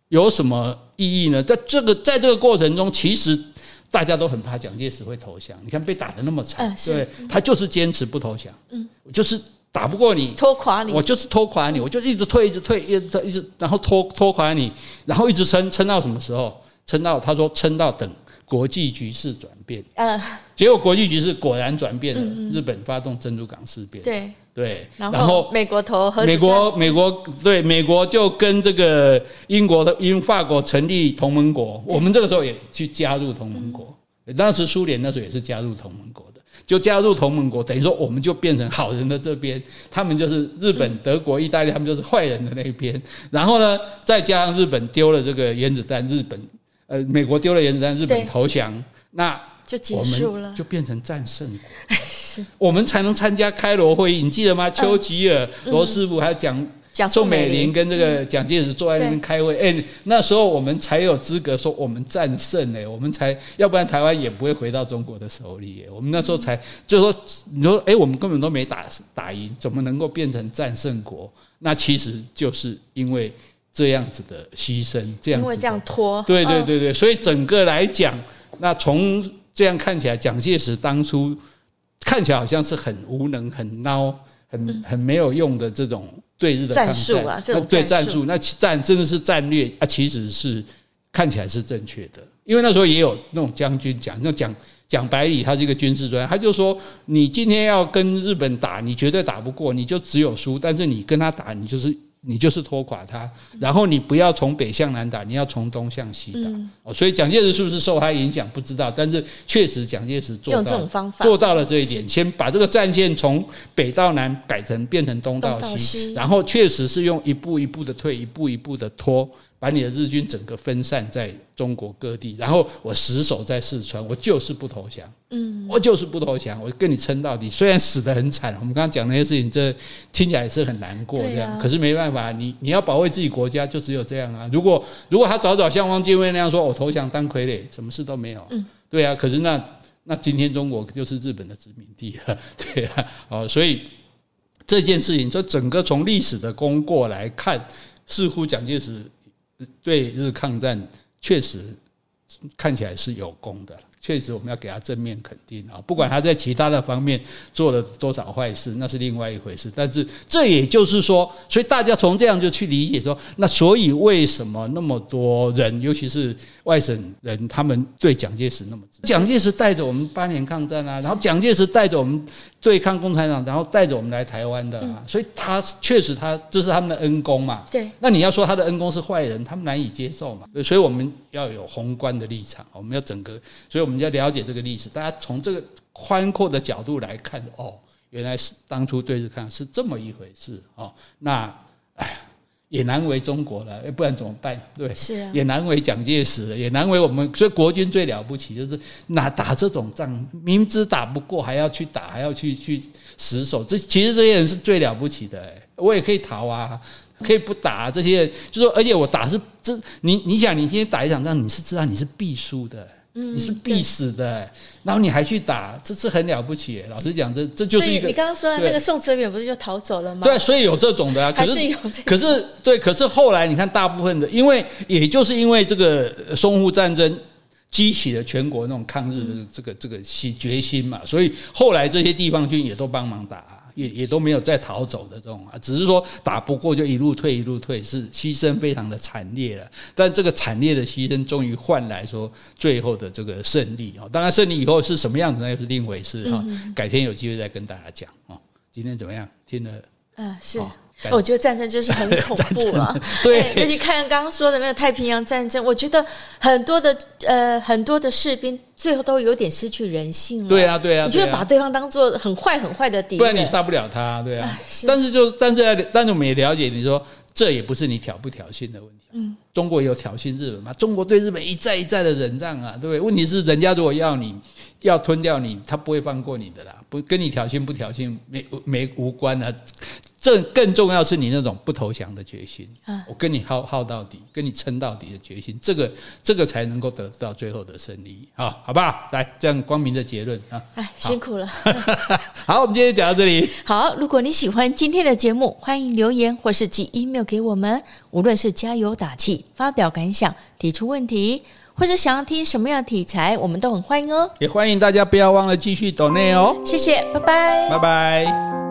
有什么意义呢？在这个在这个过程中，其实大家都很怕蒋介石会投降。你看被打得那么惨，对，他就是坚持不投降，嗯，就是。打不过你，拖垮你，我就是拖垮你，我就一直退，一直退，一直一直，然后拖拖垮你，然后一直撑撑到什么时候？撑到他说撑到等国际局势转变。呃，结果国际局势果然转变了，日本发动珍珠港事变。对对，然后美国投和美国美国对美国就跟这个英国的英法国成立同盟国，我们这个时候也去加入同盟国。当时苏联那时候也是加入同盟国。就加入同盟国，等于说我们就变成好人的这边，他们就是日本、德国、意大利，他们就是坏人的那一边。然后呢，再加上日本丢了这个原子弹，日本呃，美国丢了原子弹，日本投降，那就结束了，就变成战胜国，我们才能参加开罗会议，你记得吗？丘吉尔、罗斯福还有讲。宋美龄跟这个蒋介石坐在那边开会，哎，那时候我们才有资格说我们战胜哎，我们才要不然台湾也不会回到中国的手里。我们那时候才就说，你说哎，我们根本都没打打赢，怎么能够变成战胜国？那其实就是因为这样子的牺牲，这样子因为这样拖，对对对对，所以整个来讲，那从这样看起来，蒋介石当初。看起来好像是很无能、很孬、很很没有用的这种对日的战术啊，这种对战术，那战真的是战略啊，其实是看起来是正确的，因为那时候也有那种将军讲，那讲讲白里，他是一个军事专家，他就说，你今天要跟日本打，你绝对打不过，你就只有输，但是你跟他打，你就是。你就是拖垮他，然后你不要从北向南打，你要从东向西打。哦，所以蒋介石是不是受他影响不知道，但是确实蒋介石做到做到了这一点，先把这个战线从北到南改成变成东到西，然后确实是用一步一步的退，一步一步的拖。把你的日军整个分散在中国各地，然后我死守在四川，我就是不投降，嗯，我就是不投降，我跟你撑到底。虽然死得很惨，我们刚刚讲那些事情，这听起来也是很难过，这样。可是没办法，你你要保卫自己国家，就只有这样啊。如果如果他早早像汪精卫那样说，我投降当傀儡，什么事都没有，嗯，对啊。可是那那今天中国就是日本的殖民地了，对啊。哦，所以这件事情，就整个从历史的功过来看，似乎蒋介石。对日抗战确实看起来是有功的。确实，我们要给他正面肯定啊！不管他在其他的方面做了多少坏事，那是另外一回事。但是，这也就是说，所以大家从这样就去理解说，那所以为什么那么多人，尤其是外省人，他们对蒋介石那么支持？蒋介石带着我们八年抗战啊，然后蒋介石带着我们对抗共产党，然后带着我们来台湾的啊，所以他确实他这是他们的恩公嘛。对。那你要说他的恩公是坏人，他们难以接受嘛。所以我们要有宏观的立场，我们要整个，所以我们。我们要了解这个历史，大家从这个宽阔的角度来看，哦，原来是当初对日抗是这么一回事哦。那哎，也难为中国了，不然怎么办？对，是啊，也难为蒋介石了，也难为我们。所以国军最了不起，就是哪打这种仗，明知打不过还要去打，还要去去死守。这其实这些人是最了不起的。我也可以逃啊，可以不打。这些人就说，而且我打是这，你你想，你今天打一场仗，你是知道你是必输的。你是必死的，然后你还去打，这是很了不起。老实讲，这这就是一个。你刚刚说的那个宋哲元不是就逃走了吗？对，所以有这种的啊。可是。可是对，可是后来你看，大部分的，因为也就是因为这个淞沪战争激起了全国那种抗日的这个这个心决心嘛，所以后来这些地方军也都帮忙打。也也都没有再逃走的这种啊，只是说打不过就一路退一路退，是牺牲非常的惨烈了。但这个惨烈的牺牲，终于换来说最后的这个胜利啊！当然胜利以后是什么样子，那又是另一回事哈。改天有机会再跟大家讲啊。今天怎么样？听了？嗯，是。我觉得战争就是很恐怖了，对，尤其看刚刚说的那个太平洋战争，我觉得很多的呃很多的士兵最后都有点失去人性了。对啊，对啊，你就把对方当做很坏很坏的敌人，不然你杀不了他，对啊。但是就但是但是我们也了解，你说这也不是你挑不挑衅的问题。嗯，中国有挑衅日本吗？中国对日本一再一再的忍让啊，对不对？问题是人家如果要你要吞掉你，他不会放过你的啦，不跟你挑衅不挑衅没没无关啊。这更重要是你那种不投降的决心，我跟你耗耗到底，跟你撑到底的决心，这个这个才能够得到最后的胜利啊，好不好？来，这样光明的结论啊！哎，辛苦了。好，我们今天讲到这里。好，如果你喜欢今天的节目，欢迎留言或是寄 email 给我们。无论是加油打气、发表感想、提出问题，或是想要听什么样的题材，我们都很欢迎哦。也欢迎大家不要忘了继续抖内哦。谢谢，拜拜，拜拜。